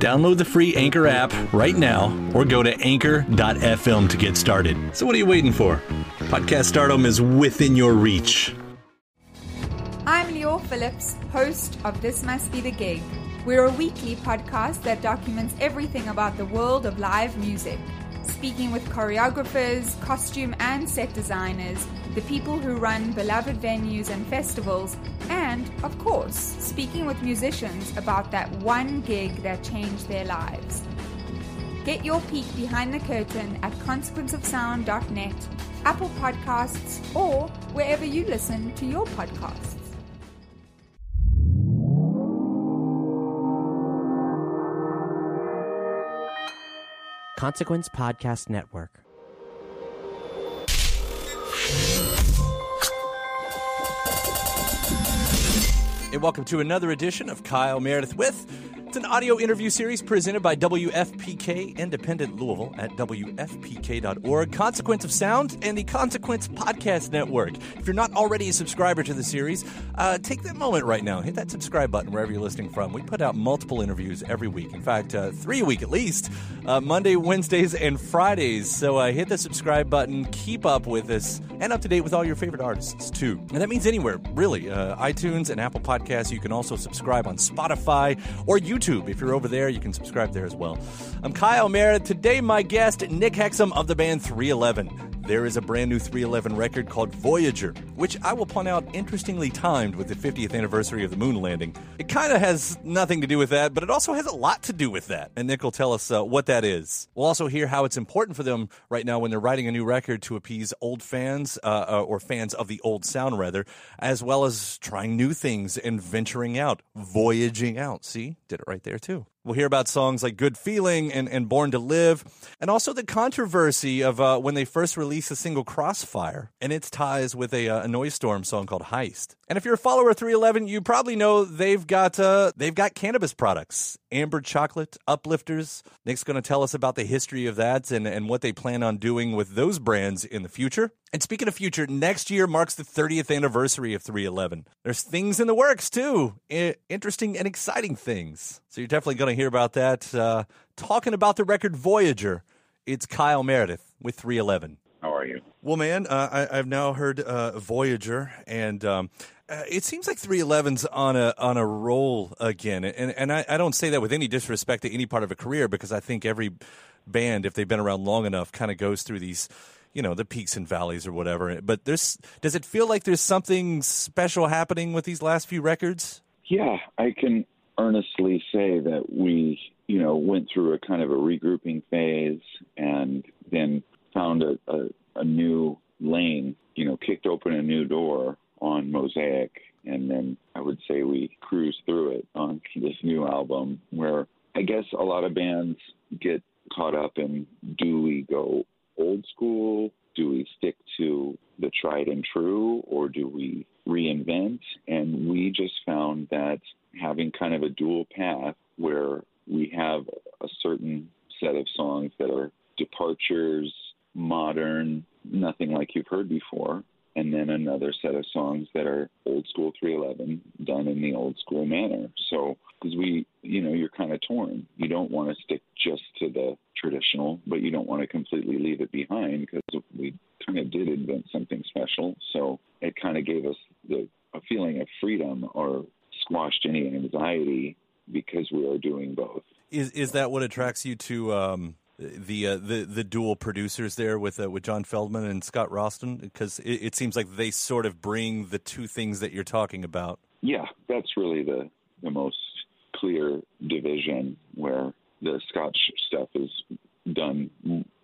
Download the free Anchor app right now or go to anchor.fm to get started. So, what are you waiting for? Podcast stardom is within your reach. I'm Lior Phillips, host of This Must Be the Gig. We're a weekly podcast that documents everything about the world of live music, speaking with choreographers, costume and set designers, the people who run beloved venues and festivals, and, of course, speaking with musicians about that one gig that changed their lives. Get your peek behind the curtain at consequenceofsound.net, Apple Podcasts, or wherever you listen to your podcasts. Consequence Podcast Network. And welcome to another edition of Kyle Meredith with. It's an audio interview series presented by WFPK Independent Louisville at WFPK.org, Consequence of Sound, and the Consequence Podcast Network. If you're not already a subscriber to the series, uh, take that moment right now. Hit that subscribe button wherever you're listening from. We put out multiple interviews every week. In fact, uh, three a week at least uh, Monday, Wednesdays, and Fridays. So uh, hit the subscribe button, keep up with us, and up to date with all your favorite artists, too. And that means anywhere, really. Uh, iTunes and Apple Podcasts. You can also subscribe on Spotify or YouTube. If you're over there, you can subscribe there as well. I'm Kyle Meredith. Today, my guest, Nick Hexum of the band 311. There is a brand new 311 record called Voyager, which I will point out interestingly timed with the 50th anniversary of the moon landing. It kind of has nothing to do with that, but it also has a lot to do with that. And Nick will tell us uh, what that is. We'll also hear how it's important for them right now when they're writing a new record to appease old fans, uh, uh, or fans of the old sound, rather, as well as trying new things and venturing out, voyaging out. See, did it right there too. We'll hear about songs like Good Feeling and, and Born to Live, and also the controversy of uh, when they first released the single Crossfire and its ties with a, uh, a Noisestorm song called Heist. And if you're a follower of 311, you probably know they've got uh, they've got cannabis products, amber chocolate, uplifters. Nick's going to tell us about the history of that and, and what they plan on doing with those brands in the future. And speaking of future, next year marks the 30th anniversary of 311. There's things in the works too, I- interesting and exciting things. So you're definitely going to hear about that. Uh, talking about the record Voyager, it's Kyle Meredith with 311. How are you? Well, man, uh, I, have now heard uh, Voyager, and um, uh, it seems like 311's on a on a roll again. And and I, I don't say that with any disrespect to any part of a career because I think every band, if they've been around long enough, kind of goes through these you know the peaks and valleys or whatever. But there's does it feel like there's something special happening with these last few records? Yeah i can earnestly say that we you know went through a kind of a regrouping phase and then found a, a, a new lane you know kicked open a new door on mosaic and then i would say we cruised through it on this new album where i guess a lot of bands get caught up in do we go old school? Do we stick to the tried and true or do we reinvent? And we just found that having kind of a dual path where we have a certain set of songs that are departures, modern, nothing like you've heard before, and then another set of songs that are old school 311 done in the old school manner. So, because we, you know, you're kind of torn. You don't want to stick just to the traditional, but you don't want to completely leave it behind because we kind of did invent something special. So it kind of gave us the a feeling of freedom or squashed any anxiety because we are doing both. Is is that what attracts you to um, the uh, the the dual producers there with uh, with John Feldmann and Scotch Ralston Because it, it, seems like they sort of bring the two things that you're talking about. Yeah, that's really the the most clear division where the Scotch stuff is done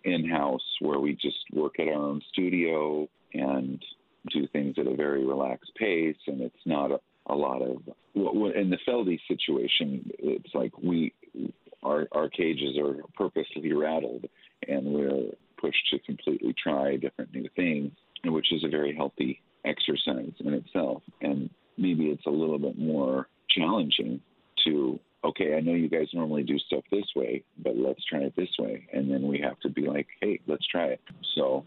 in house, where we just work at our own studio and do things at a very relaxed pace, and it's not a, a lot of in the Feldy situation. It's like we our our cages are purposely rattled, and we're pushed to completely try different new things, which is a very healthy exercise in itself. And maybe it's a little bit more challenging to okay, I know you guys normally do stuff this way, but let's try it this way. And then we have to be like, hey, let's try it. So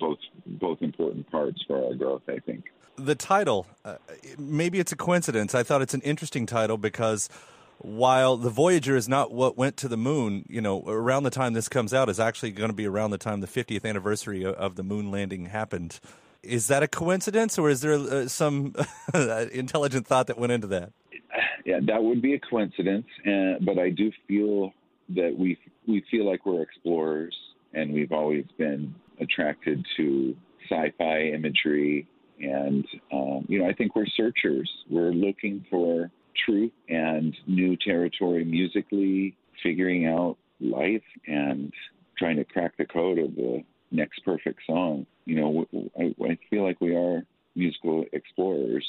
both both important parts for our growth, I think. The title, uh, maybe it's a coincidence. I thought it's an interesting title because while the Voyager is not what went to the moon, you know, around the time this comes out is actually going to be around the time the 50th anniversary of the moon landing happened. Is that a coincidence, or is there uh, some intelligent thought that went into that? Yeah, that would be a coincidence, uh, but I do feel that we we feel like we're explorers, and we've always been attracted to sci-fi imagery, and um, you know, I think we're searchers. We're looking for truth and new territory musically, figuring out life and trying to crack the code of the next perfect song. You know, I, I feel like we are musical explorers.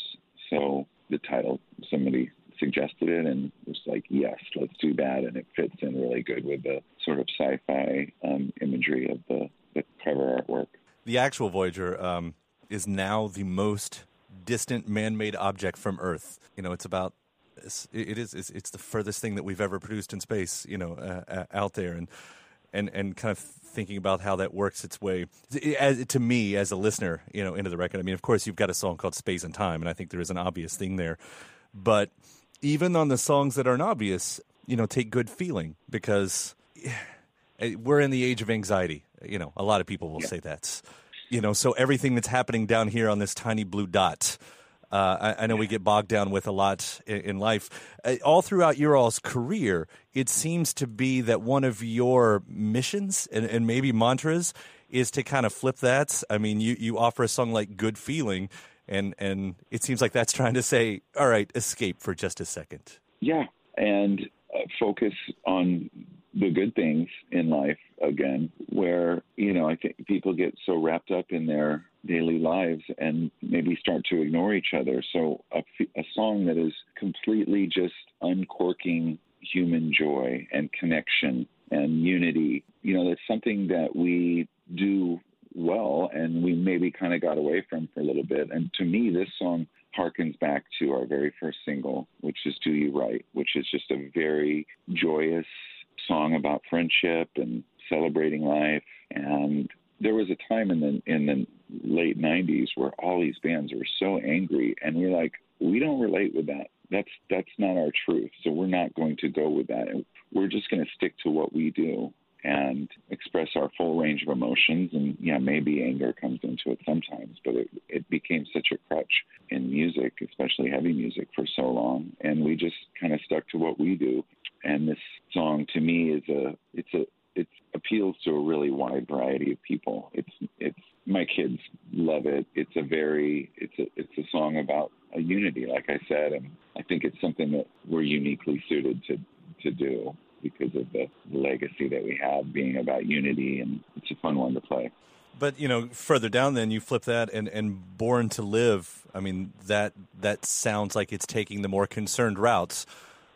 So the title, somebody suggested it and was like, yes, let's do that. And it fits in really good with the sort of sci fi um, imagery of the, the cover artwork. The actual Voyager um, is now the most distant man made object from Earth. You know, it's about it is it's, it's, the furthest thing that we've ever produced in space, you know, uh, uh, out there, and and and kind of thinking about how that works its way as, to me as a listener, you know, into the record. I mean, of course, you've got a song called "Space and Time," and I think there is an obvious thing there, but even on the songs that aren't obvious, you know, take good feeling because eh, we're in the age of anxiety. You know, a lot of people will yeah. say that. You know, so everything that's happening down here on this tiny blue dot uh, I, I, know we get bogged down with a lot in, in life. Uh, all throughout your all's career, it seems to be that one of your missions and, and, maybe mantras is to kind of flip that. I mean, you, you offer a song like Good Feeling, and, and it seems like that's trying to say, all right, escape for just a second. Yeah, and uh, focus on the good things in life again, where, you know, I think people get so wrapped up in their daily lives and maybe start to ignore each other. So a, a song that is completely just uncorking human joy and connection and unity, you know, that's something that we do well and we maybe kind of got away from for a little bit. And to me, this song harkens back to our very first single, which is Do You Right, which is just a very joyous song about friendship and celebrating life. And there was a time in the in the late '90s where all these bands were so angry, and we're like, we don't relate with that. That's that's not our truth. So we're not going to go with that. We're just going to stick to what we do and express our full range of emotions. And yeah, maybe anger comes into it sometimes, but it it became such a crutch in music, especially heavy music, for so long. And we just kind of stuck to what we do. And this song to me is a it's a appeals to a really wide variety of people. It's it's my kids love it. It's a very it's a it's a song about a unity, like I said, and I think it's something that we're uniquely suited to to do because of the legacy that we have being about unity, and it's a fun one to play. But you know, further down, then you flip that, and and "Born to Live." I mean, that that sounds like it's taking the more concerned routes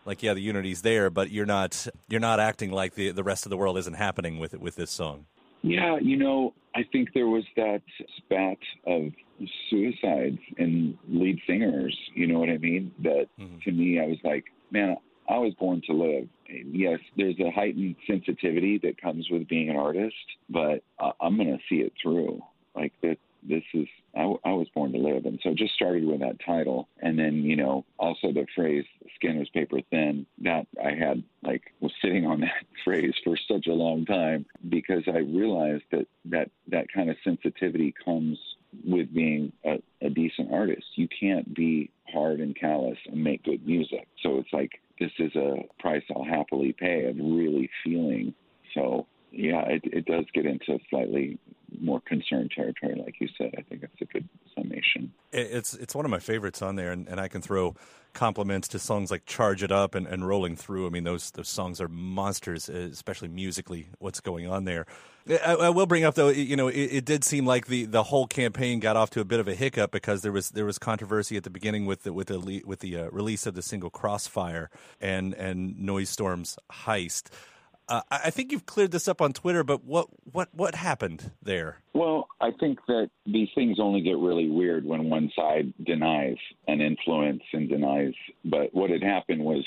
like yeah the unity's there but you're not you're not acting like the the rest of the world isn't happening with it with this song Yeah, you know, I think there was that spat of suicides and lead singers. You know what I mean? That mm-hmm. to me, I was like, man, I was born to live. yes, there's a heightened sensitivity that comes with being an artist, but I'm going to see it through. Like that, this is I, I, was born to live, and so just started with that title, and then you know also the phrase "skin was paper thin." That I had like was sitting on that phrase for such a long time because I realized that that that kind of sensitivity comes with being a, a decent artist. You can't be hard and callous and make good music. So it's like this is a price I'll happily pay of really feeling. So yeah, it, it does get into slightly concerned territory, like you said. I think that's a good summation. It's it's one of my favorites on there, and, and I can throw compliments to songs like "Charge It Up" and, and "Rolling Through." I mean, those those songs are monsters, especially musically. What's going on there? I, I will bring up though, you know, it, it, did seem like the, the whole campaign got off to a bit of a hiccup because there was there was controversy at the beginning with the with the with the uh, release of the single "Crossfire" and and Noisestorm's "Heist." Uh, I think you've cleared this up on Twitter, but what what what happened there? Well, I think that these things only get really weird when one side denies an influence and denies. But what had happened was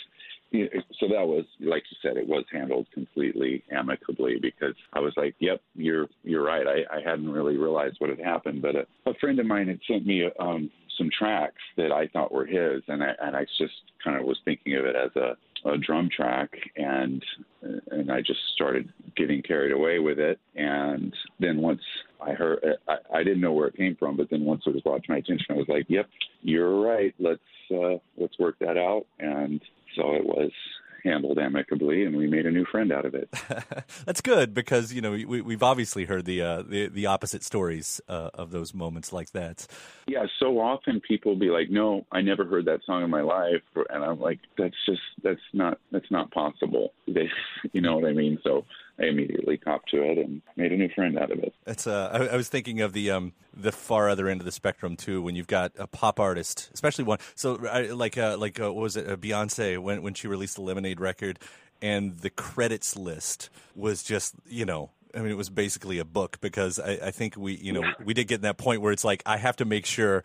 so that was like you said it was handled completely amicably because i was like yep you're you're right i, I hadn't really realized what had happened but a, a friend of mine had sent me um some tracks that i thought were his and i and i just kind of was thinking of it as a a drum track and and I just started getting carried away with it. And then once I heard I, I didn't know where it came from but then once it was brought to my attention I was like yep you're right. Let's uh, let's work that out. And so it was handled amicably, and we made a new friend out of it. That's good because you know we, have obviously heard the, uh, the, the opposite stories uh, of those moments like that. Yeah, so often people be like, "No, I never heard that song in my life," and I'm like, "That's just that's not that's not possible." They, you know what I mean? So I immediately copped to it and made a new friend out of it. It's uh, I, I, was thinking of the um, the far other end of the spectrum too. When you've got a pop artist, especially one, so like uh, like uh, what was it, uh, Beyonce when when she released the Lemonade record, and the credits list was just you know I mean, it was basically a book because I, I, think we, you know, we did get in that point where it's like I have to make sure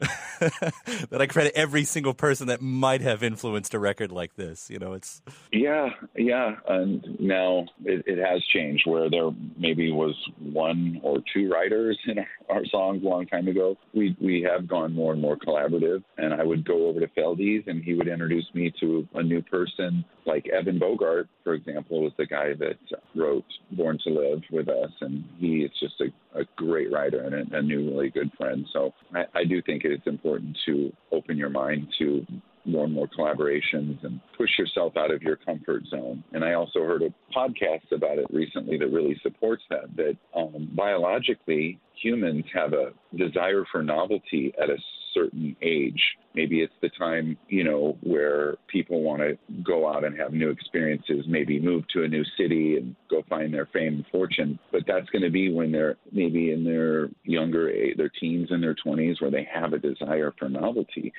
that I credit every single person that might have influenced a record like this. You know, it's yeah, yeah. And now it, it has changed where there maybe was one or two writers in our songs a long time ago. We we have gone more and more collaborative. And I would go over to Feldy's and he would introduce me to a new person, like Evan Bogart, for example, was the guy that wrote Born to Live with us, and he is just a, a great writer and a, a new really good friend. So I, I do think it's important to open your mind to more and more collaborations and push yourself out of your comfort zone. And I also heard a podcast about it recently that really supports that, that um, biologically, humans have a desire for novelty at a certain age. Maybe it's the time, you know, where people want to go out and have new experiences, maybe move to a new city and go find their fame and fortune. But that's going to be when they're maybe in their younger age, their teens and their 20s, where they have a desire for novelty.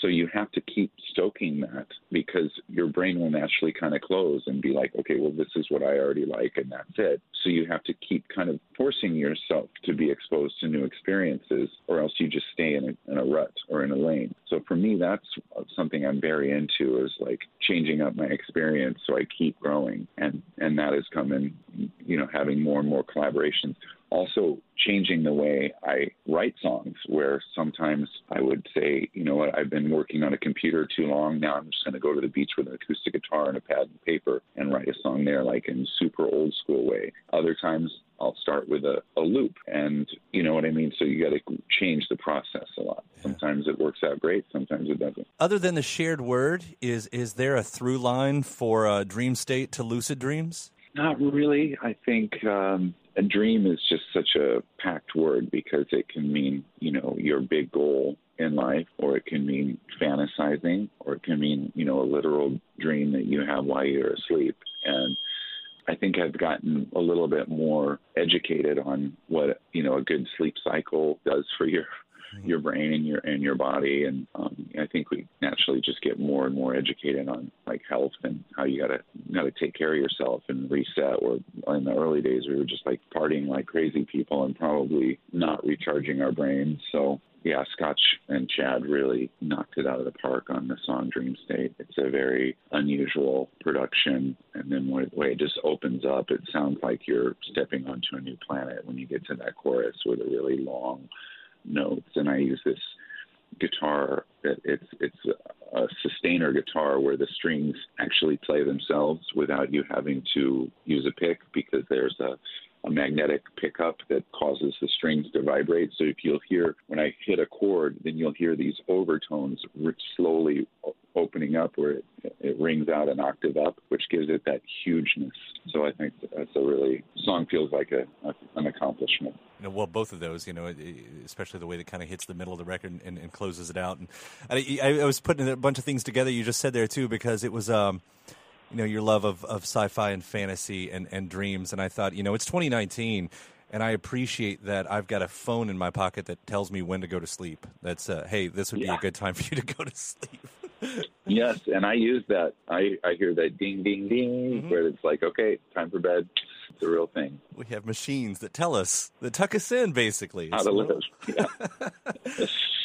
So you have to keep stoking that because your brain will naturally kind of close and be like, okay, well, this is what I already like, and that's it. So you have to keep kind of forcing yourself to be exposed to new experiences, or else you just stay in a, in a rut or in a lane. So for me, that's something I'm very into is like changing up my experience so I keep growing, and and that has come in, you know, having more and more collaborations also changing the way I write songs, where sometimes I would say, you know what, I've been working on a computer too long. Now I'm just going to go to the beach with an acoustic guitar and a pad and paper and write a song there, like in super old school way. Other times I'll start with a, a loop, and you know what I mean. So you got to change the process a lot. Sometimes it works out great, sometimes it doesn't. Other than the shared word, is is there a through line for uh, dream state to lucid dreams? Not really. I think um, a dream is just such a packed word because it can mean, you know, your big goal in life, or it can mean fantasizing, or it can mean, you know, a literal dream that you have while you're asleep. And I think I've gotten a little bit more educated on what, you know, a good sleep cycle does for your your brain and your and your body and um, I think we naturally just get more and more educated on like health and how you gotta gotta take care of yourself and reset. Or in the early days, we were just like partying like crazy people and probably not recharging our brains. So yeah, Scotch and Chad really knocked it out of the park on the song Dream State. It's a very unusual production. And then when, when it just opens up, it sounds like you're stepping onto a new planet when you get to that chorus with a really long notes. And I use this guitar it's it's a sustainer guitar where the strings actually play themselves without you having to use a pick because there's a a magnetic pickup that causes the strings to vibrate. So if you'll hear when I hit a chord, then you'll hear these overtones slowly opening up where it, it rings out an octave up, which gives it that hugeness. So I think that's a really song feels like a, a an accomplishment. You know, well, both of those, you know, especially the way that kind of hits the middle of the record and, and closes it out. And I, I, was putting a bunch of things together you just said there too, because it was. Um, you know your love of, of sci-fi and fantasy and, and dreams. And i thought you know it's 2019 and i appreciate that i've got a phone in my pocket that tells me when to go to sleep. That's uh, hey this would yeah. be a good time for you to go to sleep. Yes and i use that. I i hear that ding ding ding mm-hmm. where it's like okay time for bed. It's a real thing. We have machines that tell us that tuck us in basically how to live. Yeah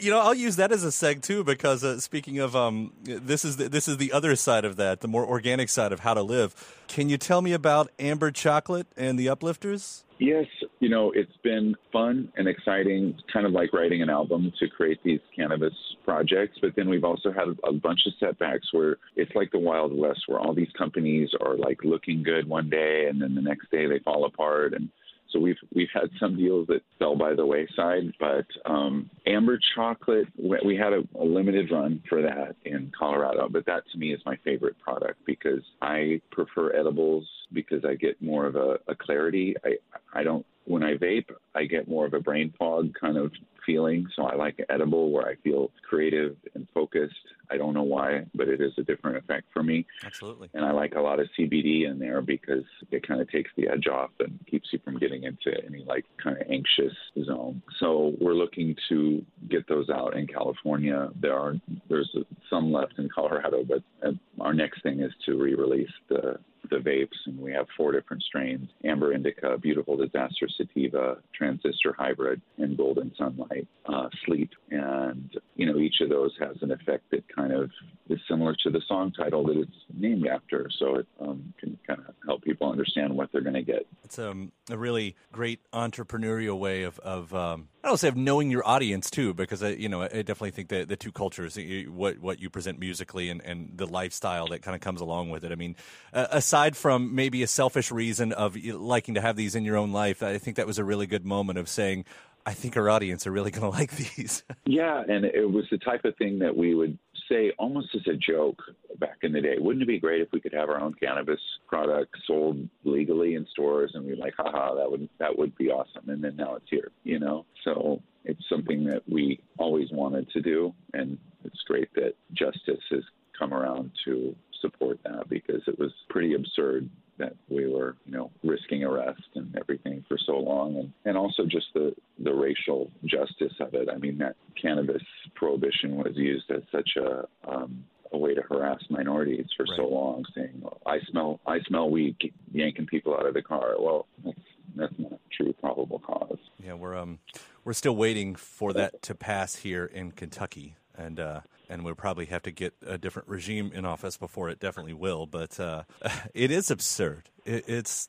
you know, I'll use that as a seg too because uh, speaking of um, this is the, this is the other side of that, the more organic side of how to live. Can you tell me about Amber Chocolate and the Uplifters? Yes, you know, it's been fun and exciting, kind of like writing an album to create these cannabis projects. But then we've also had a bunch of setbacks where it's like the Wild West, where all these companies are like looking good one day and then the next day they fall apart. And so we've we've had some deals that fell by the wayside, but um, amber chocolate we had a, a limited run for that in Colorado. But that to me is my favorite product because I prefer edibles because I get more of a, a clarity. I I don't when I vape, I get more of a brain fog kind of feeling. So I like edible where I feel creative and focused. I don't know why, but it is a different effect for me. Absolutely. And I like a lot of CBD in there because it kind of takes the edge off and keeps you from getting into any like kind of anxious zone. So we're looking to get those out in California. There are there's some left in Colorado, but uh, our next thing is to re-release the the vapes, and we have four different strains: Amber Indica, Beautiful Disaster Sativa, Transistor Hybrid, and Golden Sunlight uh, Sleep. And you know, each of those has an effect that kind of is similar to the song title that it's named after, so it um, can kind of help people understand what they're going to get. It's um, a really great entrepreneurial way of, of um, I don't say knowing your audience too, because I, you know, I definitely think that the two cultures, what what you present musically and, and the lifestyle that kind of comes along with it. I mean, uh, aside from maybe a selfish reason of liking to have these in your own life, I think that was a really good moment of saying, I think our audience are really going to like these. yeah, and it was the type of thing that we would say almost as a joke back in the day. Wouldn't it be great if we could have our own cannabis product sold legally in stores? And we're like, haha, that would that would be awesome. And then now it's here, you know. So it's something that we always wanted to do, and it's great that justice has come around to support that because it was pretty absurd that we were, you know, risking arrest and everything for so long, and and also just the the racial justice of it. I mean, that cannabis prohibition was used as such a um, a way to harass minorities for right. so long, saying, well, "I smell, I smell weed, yanking people out of the car." Well, that's that's not true probable cause. Yeah, we're um we're still waiting for that to pass here in Kentucky, and uh, and we'll probably have to get a different regime in office before it definitely will. But uh, it is absurd. It, it's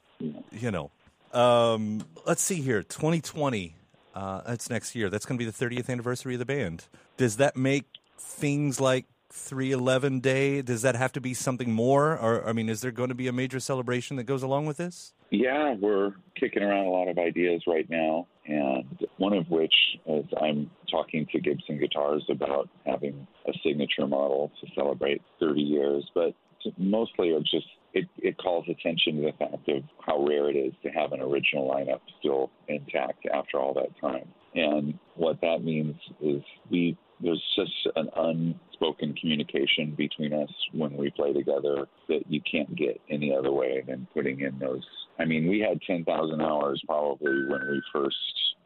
you know, um, let's see here, 2020. Uh, that's next year. That's going to be the 30th anniversary of the band. Does that make things like 311 Day? Does that have to be something more? Or, I mean, is there going to be a major celebration that goes along with this? Yeah, we're kicking around a lot of ideas right now. And one of which is I'm talking to Gibson Guitars about having a signature model to celebrate 30 years. But mostly are just it, it calls attention to the fact of how rare it is to have an original lineup still intact after all that time. And what that means is we there's just an unspoken communication between us when we play together that you can't get any other way than putting in those. I mean, we had 10,000 hours probably when we first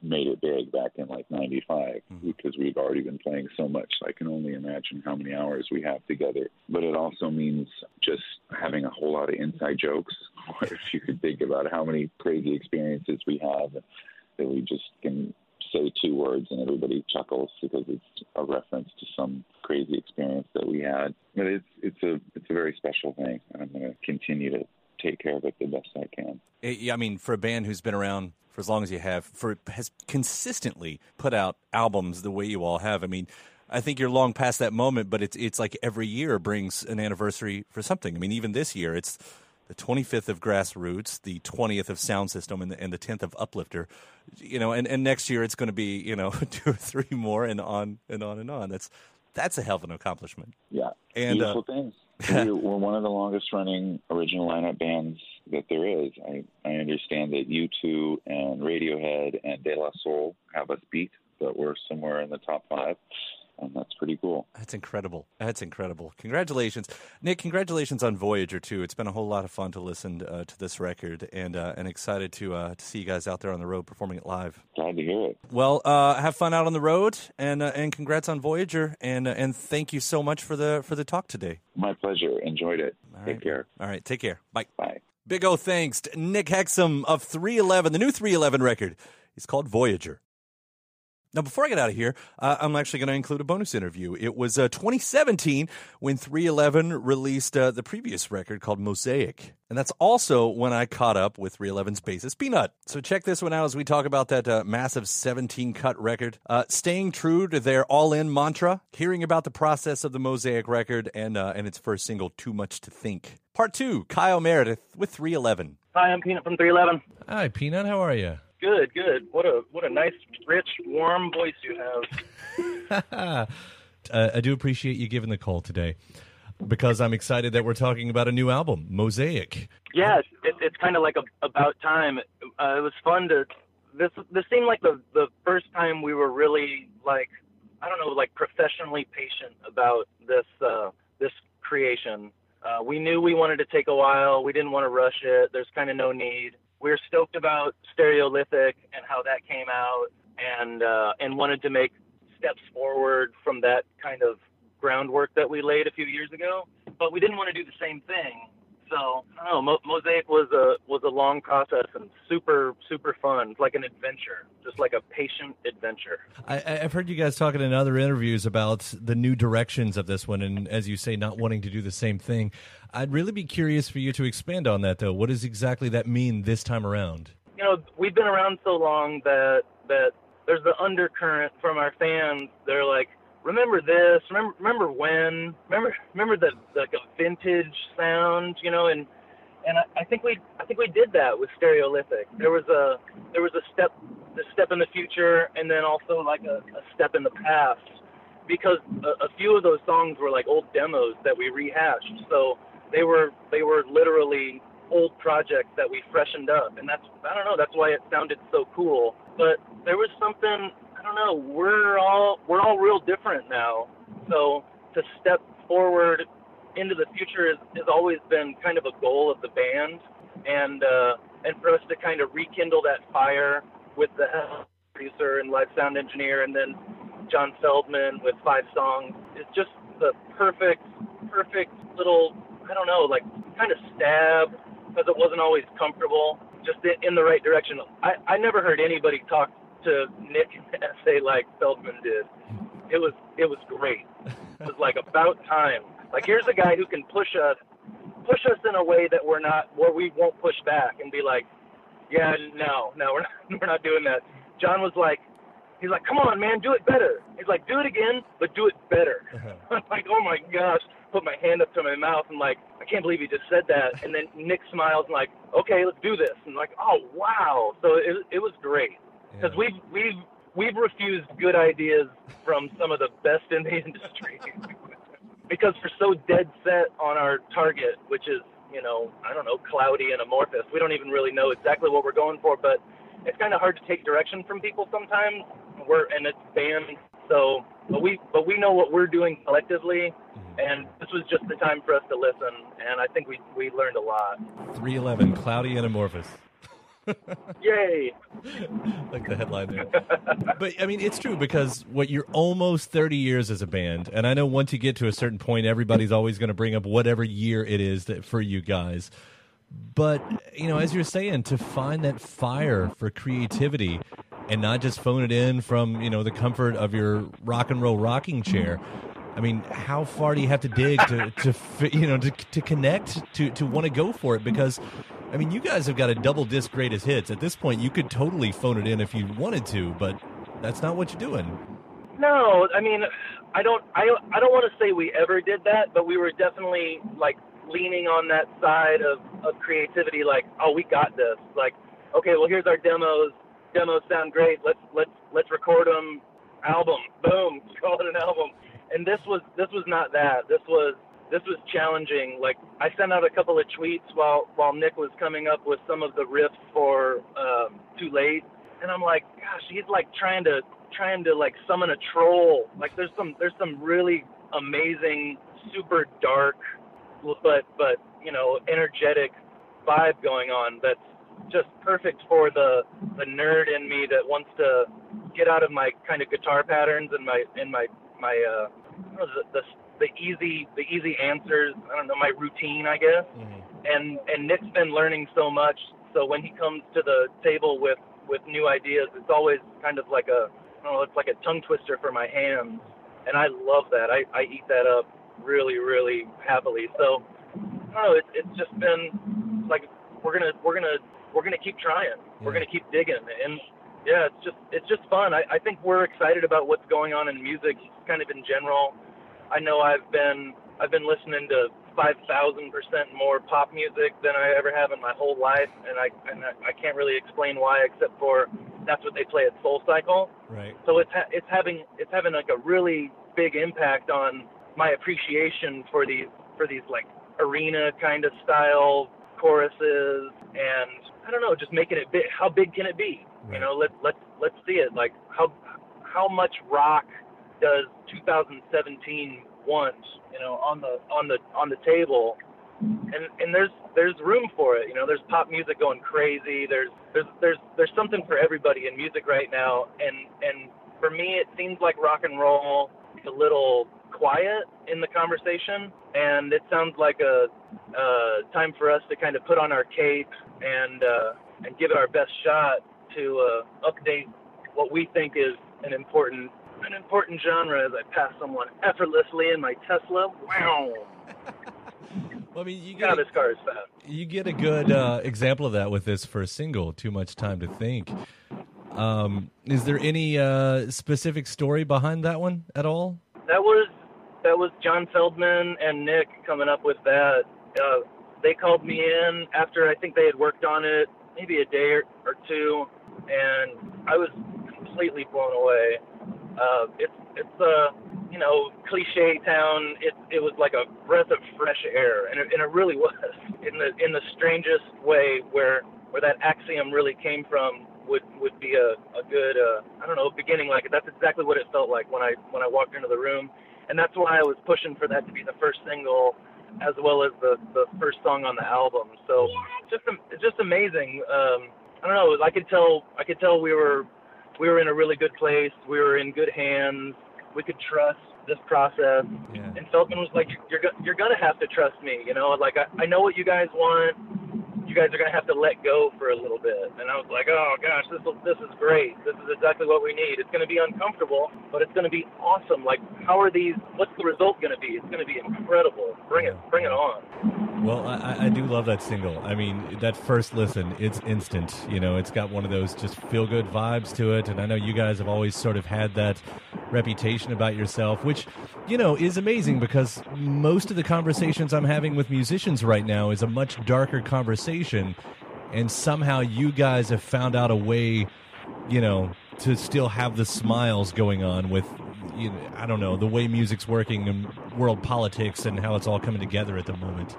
made it big back in like 95 mm-hmm. because we've already been playing so much. I can only imagine how many hours we have together. But it also means just having a whole lot of inside jokes. Or if you could think about how many crazy experiences we have that we just can say two words and everybody chuckles because it's a reference to some crazy experience that we had. But it's it's a it's a very special thing, and I'm going to continue to take care of it the best I can. Eh, I mean, for a band who's been around for as long as you have, for has consistently put out albums the way you all have. I mean, I think you're long past that moment, but it's it's like every year brings an anniversary for something. I mean, even this year, it's the 25th of Grassroots, the 20th of Sound System, and the, and the 10th of Uplifter. You know, and, and next year it's going to be you know two or three more, and on and on and on. That's that's a hell of an accomplishment. Yeah, and beautiful uh, things. we're, we're one of the longest running original lineup bands that there is. I, I understand that U2 and Radiohead and De La Soul have us beat, but we're somewhere in the top five and that's pretty cool. That's incredible. That's incredible. Congratulations, Nick. Congratulations on Voyager too. It's been a whole lot of fun to listen uh, to this record, and uh, and excited to uh, to see you guys out there on the road performing it live. Glad to hear it. Well, uh, have fun out on the road, and uh, and congrats on Voyager, and uh, and thank you so much for the for the talk today. My pleasure. Enjoyed it. All take right. care. All right. Take care. Bye. Bye. Big O thanks to Nick Hexum of 311. The new 311 record is called Voyager. Now, before I get out of here, uh, I'm actually going to include a bonus interview. It was uh, 2017 when 311 released uh, the previous record called Mosaic. And that's also when I caught up with 311's bassist Peanut. So check this one out as we talk about that uh, massive 17 cut record. Uh, staying true to their all in mantra, hearing about the process of the Mosaic record and, uh, and its first single, Too Much to Think. Part two, Kyle Meredith with 311. Hi, I'm Peanut from 311. Hi, Peanut. How are you? Good, good. What a what a nice, rich, warm voice you have. uh, I do appreciate you giving the call today because I'm excited that we're talking about a new album, Mosaic. Yes, it, it's kind of like a, about time. Uh, it was fun to this. This seemed like the the first time we were really like I don't know, like professionally patient about this uh, this creation. Uh, we knew we wanted to take a while. We didn't want to rush it. There's kind of no need we are stoked about Stereolithic and how that came out, and uh, and wanted to make steps forward from that kind of groundwork that we laid a few years ago. But we didn't want to do the same thing. So I don't know. Mo- Mosaic was a was a long process and super super fun, It's like an adventure, just like a patient adventure. I, have heard you guys talking in other interviews about the new directions of this one, and as you say, not wanting to do the same thing. I'd really be curious for you to expand on that, though. What does exactly that mean this time around? You know, we've been around so long that that there's the undercurrent from our fans. They're like, remember this, remember remember when, remember remember the like a vintage sound, you know, and and I, I think we I think we did that with Stereolithic. There was a there was a step a step in the future, and then also like a, a step in the past, because a, a few of those songs were like old demos that we rehashed. So they were they were literally old projects that we freshened up, and that's I don't know that's why it sounded so cool. But there was something I don't know. We're all we're all real different now. So to step forward into the future has, has always been kind of a goal of the band, and uh, and for us to kind of rekindle that fire with the producer and live sound engineer, and then John Feldmann with five songs is just the perfect perfect little I don't know like kind of stab because it wasn't always comfortable just in the right direction. I, I never heard anybody talk to Nick and essay like Feldmann did. It was it was great. It was like about time. Like here's a guy who can push us push us in a way that we're not where we won't push back and be like, yeah, no, no, we're not we're not doing that. John was like, he's like, come on, man, do it better. He's like, do it again, but do it better. Uh-huh. I'm like, oh my gosh, put my hand up to my mouth and like, I can't believe he just said that. And then Nick smiles and like, okay, let's do this. And like, oh wow. So it it was great because yeah. we've we've we've refused good ideas from some of the best in the industry because we're so dead set on our target, which is you know I don't know cloudy and amorphous. We don't even really know exactly what we're going for, but it's kind of hard to take direction from people sometimes. We're and it's band, so but we but we know what we're doing collectively, mm-hmm. and this was just the time for us to listen. And I think we we learned a lot. Three eleven, cloudy and amorphous. Yay! like the headline there. but I mean, it's true because what you're almost 30 years as a band, and I know once you get to a certain point, everybody's always going to bring up whatever year it is that for you guys. But you know, as you're saying, to find that fire for creativity and not just phone it in from you know the comfort of your rock and roll rocking chair. I mean, how far do you have to dig to, to you know to, to connect to to want to go for it? Because I mean, you guys have got a double disc greatest hits. At this point, you could totally phone it in if you wanted to, but that's not what you're doing. No, I mean, I don't, I, I don't want to say we ever did that, but we were definitely like leaning on that side of, of creativity. Like, oh, we got this. Like, okay, well, here's our demos. Demos sound great. Let's let's let's record them. Album, boom, call it an album. And this was this was not that. This was this was challenging. Like I sent out a couple of tweets while while Nick was coming up with some of the riffs for um, Too Late, and I'm like, gosh, he's like trying to trying to like summon a troll. Like there's some there's some really amazing, super dark, but but you know energetic vibe going on that's just perfect for the the nerd in me that wants to get out of my kind of guitar patterns and my and my my uh the, the the easy the easy answers. I don't know my routine, I guess. Mm-hmm. And and Nick's been learning so much. So when he comes to the table with with new ideas, it's always kind of like a I don't know, it's like a tongue twister for my hands, and I love that. I I eat that up really really happily. So I don't know. It's it's just been like we're gonna we're gonna we're gonna keep trying. Yeah. We're gonna keep digging and yeah, it's just it's just fun. I, I think we're excited about what's going on in music, kind of in general. I know I've been I've been listening to five thousand percent more pop music than I ever have in my whole life, and I and I, can't really explain why, except for that's what they play at SoulCycle. Right. So it's ha- it's having it's having like a really big impact on my appreciation for these for these like arena kind of style choruses, and I don't know, just making it big. How big can it be? Right. You know, let let let's see it. Like how how much rock does 2017 want, you know, on the on the on the table, and and there's there's room for it. You know, there's pop music going crazy. There's there's there's there's something for everybody in music right now, and and for me, it seems like rock and roll is a little quiet in the conversation, and it sounds like a uh, time for us to kind of put on our cape and uh, and give it our best shot to uh, update what we think is an important an important genre as I pass someone effortlessly in my Tesla. Wow. well, I mean, you get God, a, this car is fast. You get a good uh, example of that with this first single, "Too Much Time to Think." Um, is there any uh, specific story behind that one at all? That was that was John Feldmann and Nick coming up with that. Uh, they called me in after I think they had worked on it maybe a day or, or two, and I was completely blown away. Uh, it's it's a you know cliche town. It it was like a breath of fresh air, and it, and it really was in the in the strangest way where where that axiom really came from would would be a a good uh, I don't know beginning like. That's exactly what it felt like when I when I walked into the room, and that's why I was pushing for that to be the first single as well as the the first song on the album. So just just amazing. Um, I don't know. I could tell I could tell we were we were in a really good place. We were in good hands. We could trust this process. Yeah. And Feldmann was like, "You're you're gonna have to trust me. You know, like I, I know what you guys want you guys are going to have to let go for a little bit. And I was like, oh gosh, this this is great. This is exactly what we need. It's going to be uncomfortable, but it's going to be awesome. Like, how are these? What's the result going to be? It's going to be incredible. Bring it, bring it on. Well, I, I do love that single. I mean, that first listen, it's instant. You know, it's got one of those just feel good vibes to it. And I know you guys have always sort of had that reputation about yourself, which, you know, is amazing because most of the conversations I'm having with musicians right now is a much darker conversation. And somehow you guys have found out a way, you know, to still have the smiles going on with, you know, I don't know, the way music's working and world politics and how it's all coming together at the moment.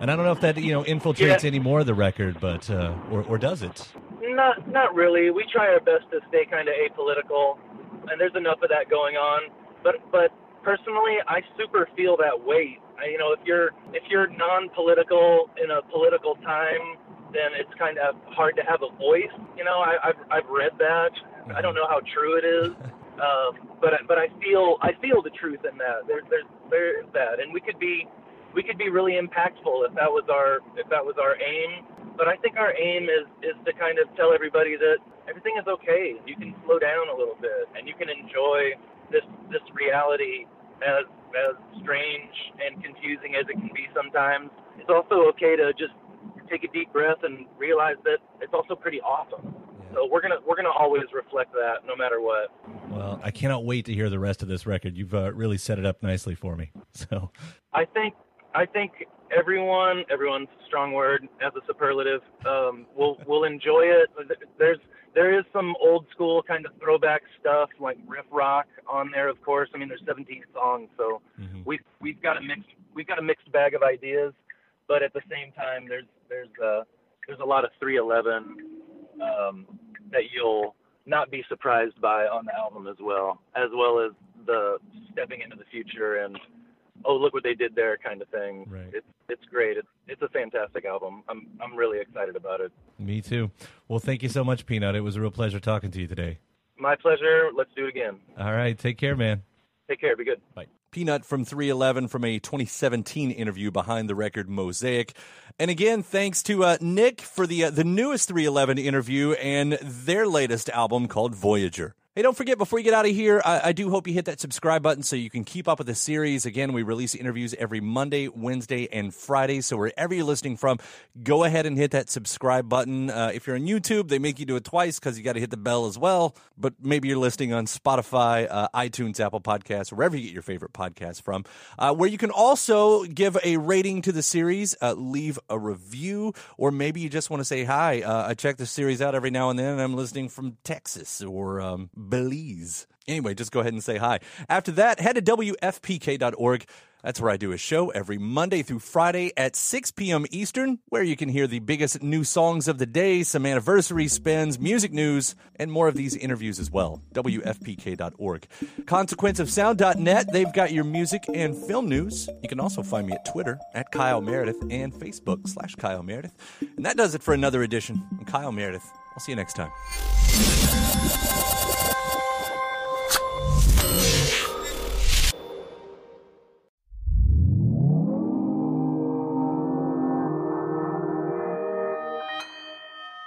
And I don't know if that you know infiltrates yeah. any more of the record, but uh, or or does it? Not not really. We try our best to stay kind of apolitical and there's enough of that going on. But but personally, I super feel that weight. You know, if you're if you're non-political in a political time, then it's kind of hard to have a voice. You know, I, I've I've read that. I don't know how true it is, um, but but I feel I feel the truth in that. There's there's there is that, and we could be we could be really impactful if that was our if that was our aim. But I think our aim is is to kind of tell everybody that everything is okay. You can slow down a little bit, and you can enjoy this this reality as as strange and confusing as it can be sometimes. It's also okay to just take a deep breath and realize that it's also pretty awesome. So we're gonna we're gonna always reflect that no matter what. Well, I cannot wait to hear the rest of this record. You've uh, really set it up nicely for me. So I think I think everyone everyone's a strong word as a superlative um, will will enjoy it. There's there is some old school kind of throwback stuff like riff rock on there, of course. I mean, there's 17 songs, so mm-hmm. we've we've got a mixed we've got a mixed bag of ideas, but at the same time, there's there's uh, there's a lot of 311 um, that you'll not be surprised by on the album as well, as well as the stepping into the future and oh look what they did there kind of thing. Right. It's it's great. It's it's a fantastic album. I'm I'm really excited about it. Me too. Well, thank you so much, P-Nut. It was a real pleasure talking to you today. My pleasure. Let's do it again. All right. Take care, man. Take care. Be good. Bye. P-Nut from 311 from a 2017 interview behind the record Mosaic. And again, thanks to uh, Nick for the uh, the newest 311 interview and their latest album called Voyager. Hey, don't forget, before you get out of here, I, I, do hope you hit that subscribe button so you can keep up with the series. Again, we release interviews every Monday, Wednesday, and Friday. So wherever you're listening from, go ahead and hit that subscribe button. Uh, if you're on YouTube, they make you do it twice because you got to hit the bell as well. But maybe you're listening on Spotify, uh, iTunes, Apple Podcasts, wherever you get your favorite podcasts from, uh, where you can also give a rating to the series, uh, leave a review, or maybe you just want to say hi. Uh, I check the series out every now and then, and I'm listening from Texas or um, Belize. Anyway, just go ahead and say hi. After that, head to WFPK.org. That's where I do a show every Monday through Friday at 6 p.m. Eastern, where you can hear the biggest new songs of the day, some anniversary spins, music news, and more of these interviews as well. WFPK.org. ConsequenceOfSound.net, they've got your music and film news. You can also find me at Twitter at Kyle Meredith and Facebook slash Kyle Meredith. And that does it for another edition. I'm Kyle Meredith. I'll see you next time.